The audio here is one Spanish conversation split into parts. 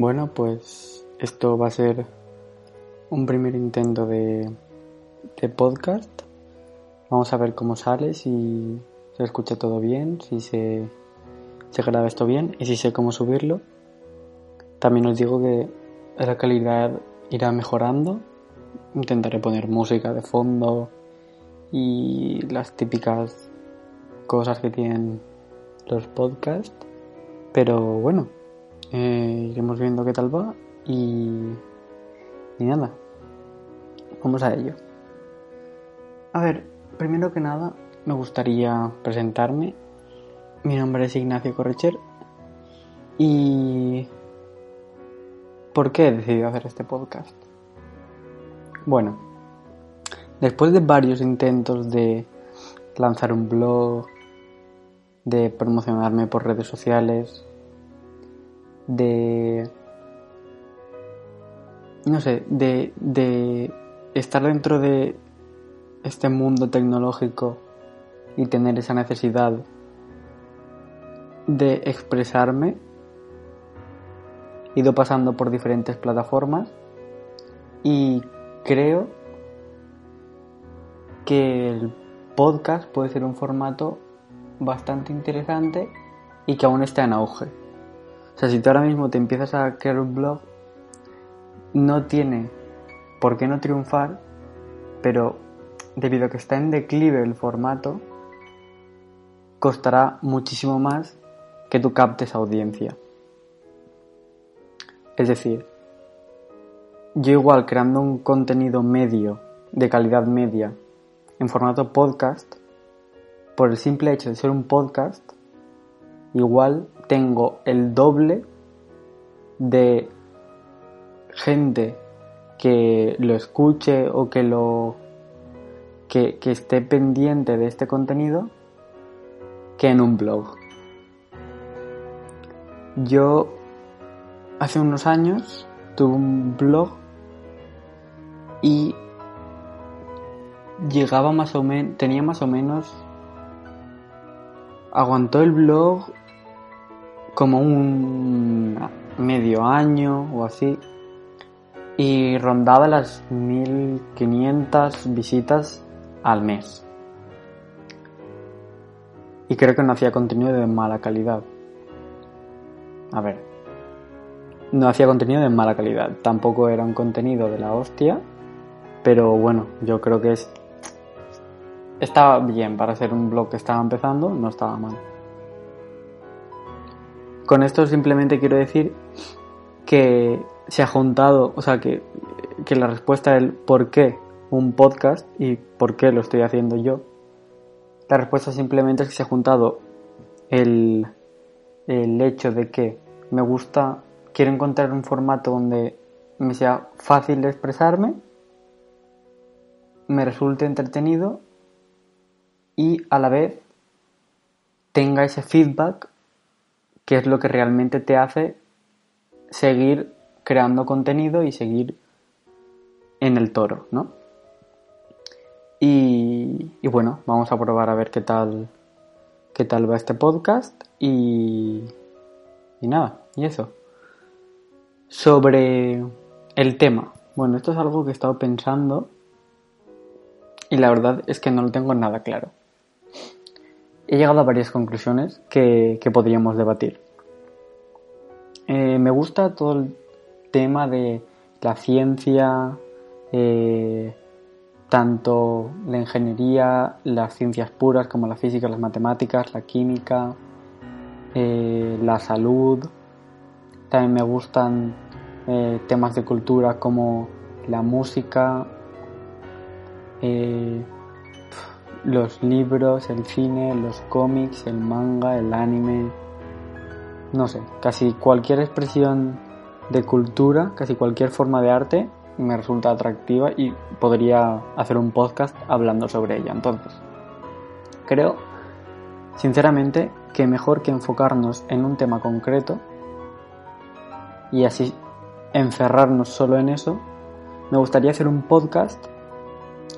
Bueno, pues esto va a ser un primer intento de, de podcast. Vamos a ver cómo sale, si se escucha todo bien, si se, se graba esto bien y si sé cómo subirlo. También os digo que la calidad irá mejorando. Intentaré poner música de fondo y las típicas cosas que tienen los podcasts. Pero bueno, eh, iremos viendo qué tal va y, y nada, vamos a ello. A ver, primero que nada me gustaría presentarme. Mi nombre es Ignacio Correcher y ¿por qué he decidido hacer este podcast? Bueno, después de varios intentos de lanzar un blog, de promocionarme por redes sociales, de no sé, de, de estar dentro de este mundo tecnológico y tener esa necesidad de expresarme, he ido pasando por diferentes plataformas y creo que el podcast puede ser un formato bastante interesante y que aún está en auge. O sea, si tú ahora mismo te empiezas a crear un blog, no tiene por qué no triunfar, pero debido a que está en declive el formato, costará muchísimo más que tú captes audiencia. Es decir, yo igual creando un contenido medio, de calidad media, en formato podcast, por el simple hecho de ser un podcast, igual tengo el doble de gente que lo escuche o que lo que, que, esté pendiente de este contenido que en un blog. Yo hace unos años tuve un blog y llegaba más o menos, tenía más o menos, aguantó el blog como un medio año o así y rondaba las 1500 visitas al mes. Y creo que no hacía contenido de mala calidad. A ver, no hacía contenido de mala calidad, tampoco era un contenido de la hostia, pero bueno, yo creo que es estaba bien para ser un blog que estaba empezando, no estaba mal. Con esto simplemente quiero decir que se ha juntado, o sea, que, que la respuesta del por qué un podcast y por qué lo estoy haciendo yo, la respuesta simplemente es que se ha juntado el, el hecho de que me gusta, quiero encontrar un formato donde me sea fácil de expresarme, me resulte entretenido y a la vez tenga ese feedback que es lo que realmente te hace seguir creando contenido y seguir en el toro, ¿no? Y, y, bueno, vamos a probar a ver qué tal, qué tal va este podcast y, y nada, y eso. Sobre el tema. Bueno, esto es algo que he estado pensando y la verdad es que no lo tengo nada claro he llegado a varias conclusiones que, podríamos debatir. Eh, me gusta todo el tema de la ciencia, eh, tanto la ingeniería, las ciencias puras como la física, las matemáticas, la química, eh, la salud. También me gustan temas de cultura como la música, los libros, el cine, los cómics, el manga, el anime, no sé, casi cualquier expresión de cultura, casi cualquier forma de arte me resulta atractiva y podría hacer un podcast hablando sobre ella. Entonces, creo, sinceramente, que mejor que enfocarnos en un tema concreto y así encerrarnos solo en eso, me gustaría hacer un podcast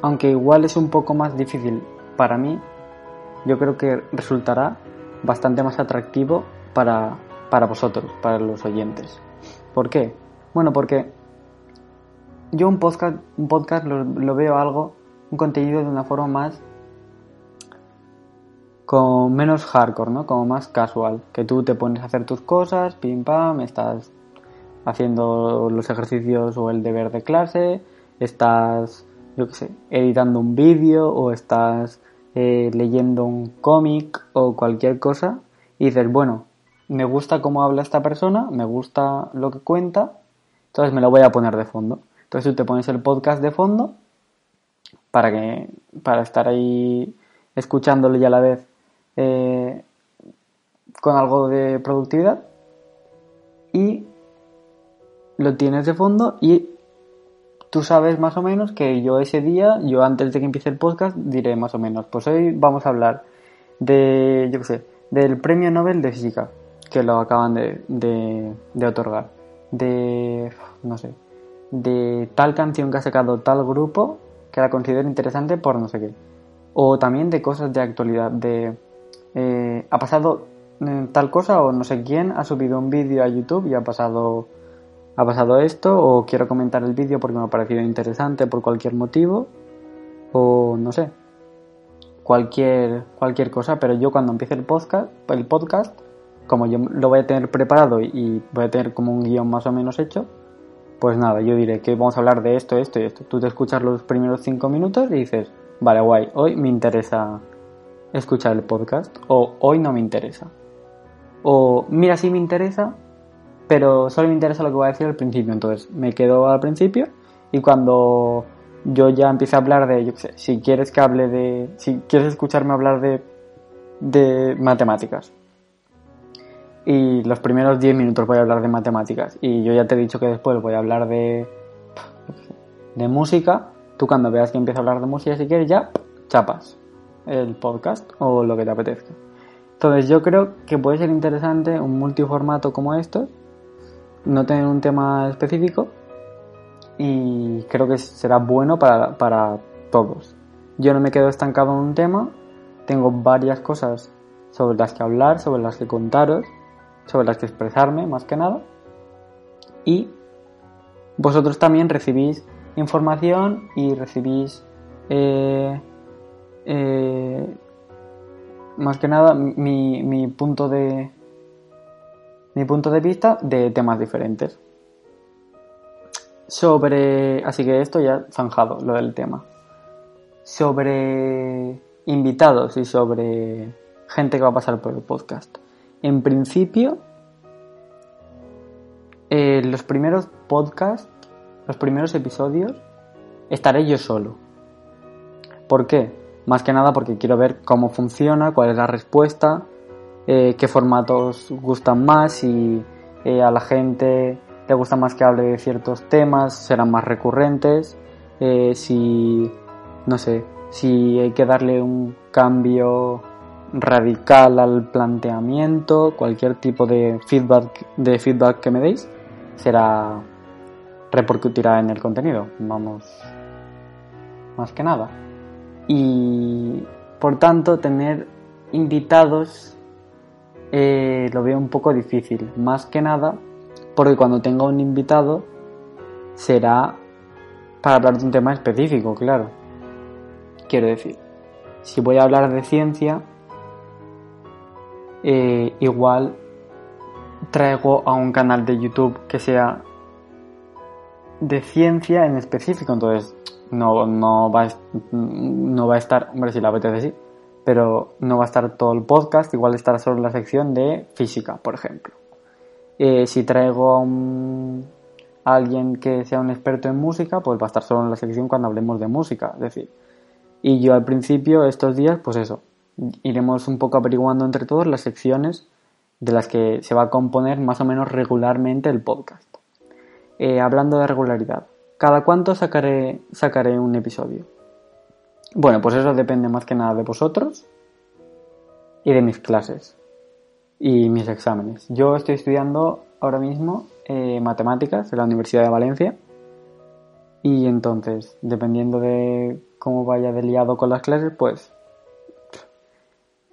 aunque igual es un poco más difícil para mí, yo creo que resultará bastante más atractivo para, para vosotros, para los oyentes. ¿Por qué? Bueno, porque yo un podcast, un podcast lo, lo veo algo, un contenido de una forma más con menos hardcore, ¿no? Como más casual, que tú te pones a hacer tus cosas, pim pam, estás haciendo los ejercicios o el deber de clase, estás, yo qué sé, editando un vídeo o estás eh, leyendo un cómic o cualquier cosa y dices, bueno, me gusta cómo habla esta persona, me gusta lo que cuenta, entonces me lo voy a poner de fondo. Entonces tú te pones el podcast de fondo para que para estar ahí escuchándolo y a la vez eh, con algo de productividad y lo tienes de fondo y tú sabes más o menos que yo ese día, yo antes de que empiece el podcast, diré más o menos, pues hoy vamos a hablar de, yo qué sé, del premio Nobel de Física, que lo acaban de, de, de otorgar, de, no sé, de tal canción que ha sacado tal grupo que la considero interesante por no sé qué. O también de cosas de actualidad, de eh, ha pasado eh, tal cosa o no sé quién ha subido un vídeo a YouTube y ha pasado ha pasado esto o quiero comentar el vídeo porque me ha parecido interesante por cualquier motivo o no sé cualquier cualquier cosa pero yo cuando empiece el podcast el podcast como yo lo voy a tener preparado y voy a tener como un guion más o menos hecho pues nada yo diré que vamos a hablar de esto esto y esto. Tú te escuchas los primeros cinco minutos y dices vale guay hoy me interesa escuchar el podcast o hoy no me interesa. O mira, sí me interesa, pero solo me interesa lo que voy a decir al principio. Entonces me quedo al principio y cuando yo ya empiezo a hablar de, yo sé, si quieres que hable de, si quieres escucharme hablar de, de matemáticas. Y los primeros 10 minutos voy a hablar de matemáticas. Y yo ya te he dicho que después voy a hablar de, de música. Tú cuando veas que empiezo a hablar de música, si quieres, ya chapas el podcast o lo que te apetezca. Entonces yo creo que puede ser interesante un multiformato como estos, no tener un tema específico y creo que será bueno para, para todos. Yo no me quedo estancado en un tema, tengo varias cosas sobre las que hablar, sobre las que contaros, sobre las que expresarme más que nada y vosotros también recibís información y recibís eh, eh, más que nada mi, mi, punto de mi punto de vista de temas diferentes. Sobre así que esto ya zanjado lo del tema. Sobre invitados y sobre gente que va a pasar por el podcast. En principio eh, los primeros podcasts los primeros episodios estaré yo solo. ¿por qué? Más que nada porque quiero ver cómo funciona, cuál es la respuesta, eh, qué formatos gustan más, si eh, a la gente le gusta más que hable de ciertos temas, serán más recurrentes, eh, si, no sé, si hay que darle un cambio radical al planteamiento, cualquier tipo de feedback, de feedback que me deis, será repercutirá en el contenido, vamos, más que nada. Y por tanto tener invitados eh, lo veo un poco difícil, más que nada porque cuando tenga un invitado será para hablar de un tema específico, claro. Quiero decir, si voy a hablar de ciencia, eh, igual traigo a un canal de YouTube que sea de ciencia en específico, entonces no, no, va, a, no va a estar, hombre, si la apetece sí, pero no va a estar todo el podcast, igual estará solo en la sección de física, por ejemplo. Eh, si traigo a, alguien que sea un experto en música, pues va a estar solo en la sección cuando hablemos de música, es decir. Y yo al principio, estos días, pues eso, iremos un poco averiguando entre todos las secciones de las que se va a componer más o menos regularmente el podcast. Eh, hablando de regularidad, ¿Cada cuánto sacaré, sacaré un episodio? Bueno, pues eso depende más que nada de vosotros y de mis clases y mis exámenes. Yo estoy estudiando ahora mismo eh, matemáticas en la Universidad de Valencia y entonces, dependiendo de cómo vaya de liado con las clases, pues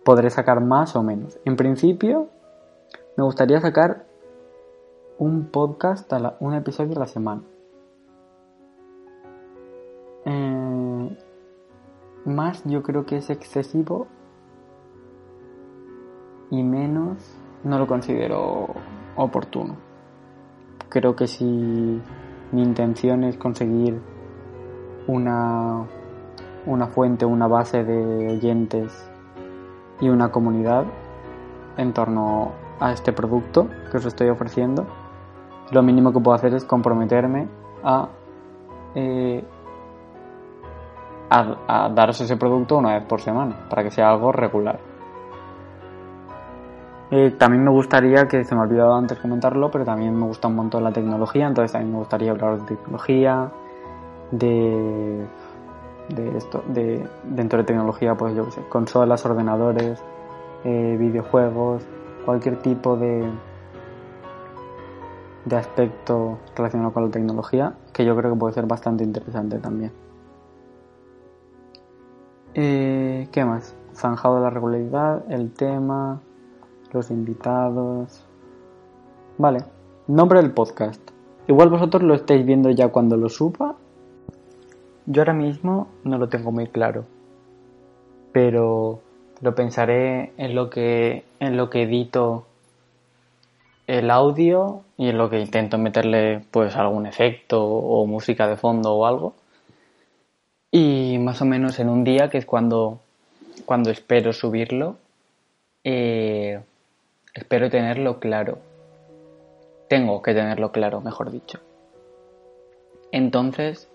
podré sacar más o menos. En principio, me gustaría sacar un podcast, a la, un episodio a la semana. Eh, más yo creo que es excesivo y menos no lo considero oportuno. Creo que si mi intención es conseguir una, una fuente, una base de oyentes y una comunidad en torno a este producto que os estoy ofreciendo, lo mínimo que puedo hacer es comprometerme a, eh, a, daros ese producto una vez por semana, para que sea algo regular. Eh, también me gustaría, que se me ha olvidado antes comentarlo, pero también me gusta un montón la tecnología, entonces también me gustaría hablar de tecnología, de, de esto, de dentro de tecnología, pues yo qué sé, consolas, ordenadores, eh, videojuegos, cualquier tipo de, de aspecto relacionado con la tecnología, que yo creo que puede ser bastante interesante también. Eh, ¿Qué más? Zanjado la regularidad, el tema, los invitados. Vale, nombre del podcast. Igual vosotros lo estáis viendo ya cuando lo suba. Yo ahora mismo no lo tengo muy claro. Pero lo pensaré en lo que en lo que edito el audio y en lo que intento meterle pues algún efecto o música de fondo o algo y más o menos en un día que es cuando cuando espero subirlo eh, espero tenerlo claro tengo que tenerlo claro mejor dicho entonces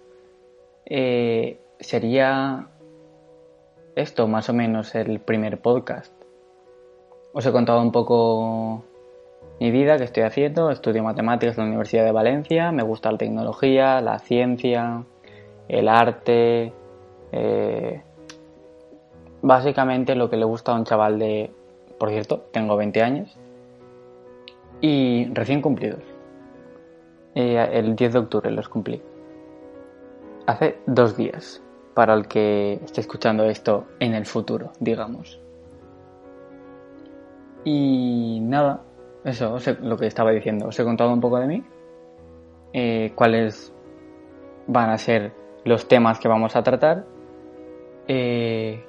eh, sería esto más o menos el primer podcast. Os he contado un poco mi vida que estoy haciendo. Estudio matemáticas en la Universidad de Valencia. Me gusta la tecnología, la ciencia, el arte. Eh, básicamente lo que le gusta a un chaval de... Por cierto, tengo 20 años. Y recién cumplidos. Eh, el 10 de octubre los cumplí. Hace dos días para el que esté escuchando esto en el futuro, digamos. Y nada, eso, lo que estaba diciendo. Os he contado un poco de mí, eh, cuáles van a ser los temas que vamos a tratar, eh,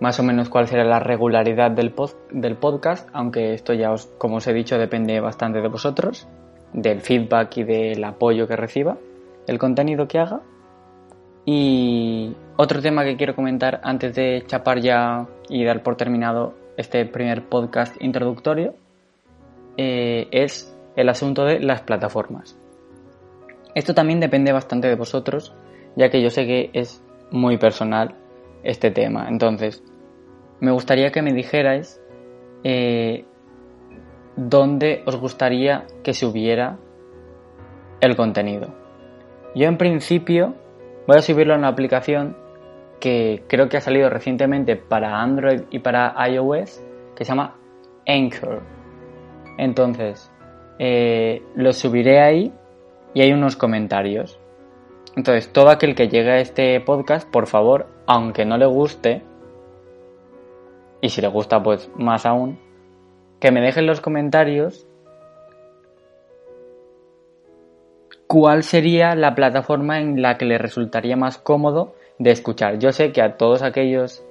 más o menos cuál será la regularidad del, podcast, aunque esto ya, os, como os he dicho, depende bastante de vosotros, del feedback y del apoyo que reciba, el contenido que haga. Y otro tema que quiero comentar antes de chapar ya y dar por terminado este primer podcast introductorio eh, es el asunto de las plataformas. Esto también depende bastante de vosotros, ya que yo sé que es muy personal este tema. Entonces, me gustaría que me dijerais eh, dónde os gustaría que se hubiera el contenido. Yo en principio Voy a subirlo a una aplicación que creo que ha salido recientemente para Android y para iOS, que se llama Anchor. Entonces, eh, lo subiré ahí y hay unos comentarios. Entonces, todo aquel que llegue a este podcast, por favor, aunque no le guste, y si le gusta, pues más aún, que me dejen los comentarios cuál sería la plataforma en la que le resultaría más cómodo de escuchar. Yo sé que a todos aquellos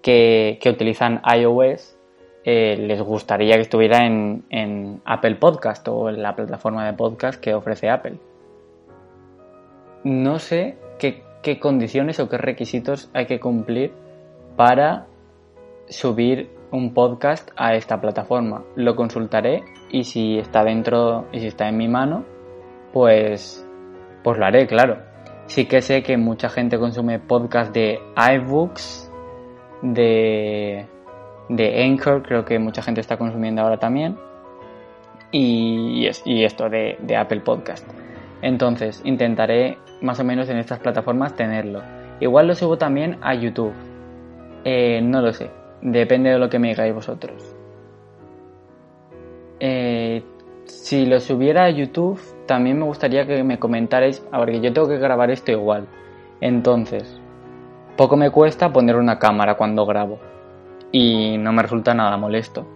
que, utilizan iOS eh, les gustaría que estuviera en, Apple Podcast o en la plataforma de podcast que ofrece Apple. No sé qué, qué condiciones o qué requisitos hay que cumplir para subir un podcast a esta plataforma. Lo consultaré y si está dentro y si está en mi mano, pues, pues lo haré, claro. Sí que sé que mucha gente consume podcast de iBooks, de, de Anchor, creo que mucha gente está consumiendo ahora también, y, y esto de, de Apple Podcast. Entonces, intentaré más o menos en estas plataformas tenerlo. Igual lo subo también a YouTube. Eh, no lo sé. Depende de lo que me digáis vosotros. Eh, si lo subiera a YouTube, también me gustaría que me comentarais, a ver, que yo tengo que grabar esto igual. Entonces, poco me cuesta poner una cámara cuando grabo. Y no me resulta nada molesto.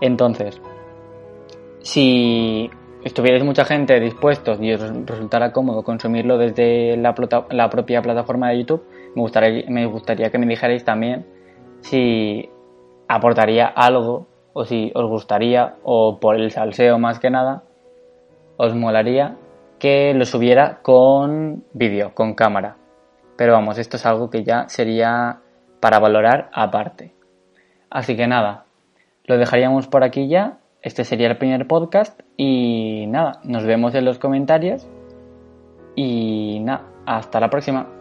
Entonces, si estuvierais mucha gente dispuestos y os resultara cómodo consumirlo desde la, propia plataforma de YouTube, me gustaría, me gustaría que me dijerais también si aportaría algo o si os gustaría o por el salseo más que nada os molaría que lo subiera con vídeo, con cámara. Pero vamos, esto es algo que ya sería para valorar aparte. Así que nada, lo dejaríamos por aquí ya. Este sería el primer podcast y nada, nos vemos en los comentarios y nada, hasta la próxima.